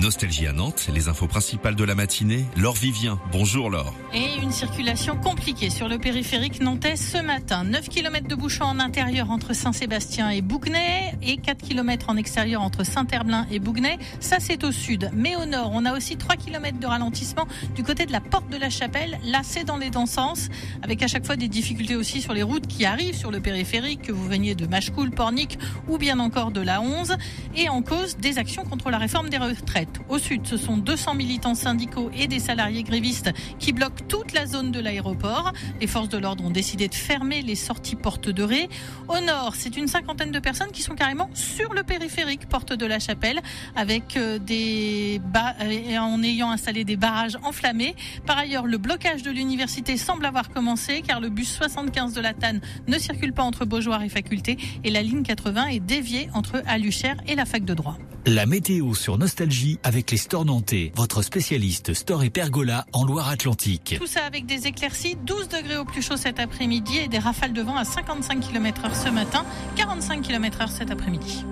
Nostalgie à Nantes, les infos principales de la matinée. Laure Vivien, bonjour Laure. Et une circulation compliquée sur le périphérique nantais ce matin. 9 km de bouchons en intérieur entre Saint-Sébastien et Bougnay et 4 km en extérieur entre Saint-Herblain et Bougnay. Ça, c'est au sud. Mais au nord, on a aussi 3 km de ralentissement du côté de la porte de la chapelle. Là, dans les deux sens, avec à chaque fois des difficultés aussi sur les routes qui arrivent sur le périphérique, que vous veniez de Machecoul, Pornic ou bien encore de la 11. Et en cause des actions contre la réforme des retraites. Au sud, ce sont 200 militants syndicaux et des salariés grévistes qui bloquent toute la zone de l'aéroport. Les forces de l'ordre ont décidé de fermer les sorties porte de Ré. Au nord, c'est une cinquantaine de personnes qui sont carrément sur le périphérique porte de la Chapelle avec euh, des en ayant installé des barrages enflammés. Par ailleurs, le blocage de l'université semble avoir commencé car le bus 75 de la TAN ne circule pas entre Beaujoire et Faculté et la ligne 80 est déviée entre Aluchère et la fac de droit. La météo sur Nostalgie avec les stores nantais, votre spécialiste store et pergola en Loire-Atlantique. Tout ça avec des éclaircies, 12 degrés au plus chaud cet après-midi et des rafales de vent à 55 km heure ce matin, 45 km heure cet après-midi.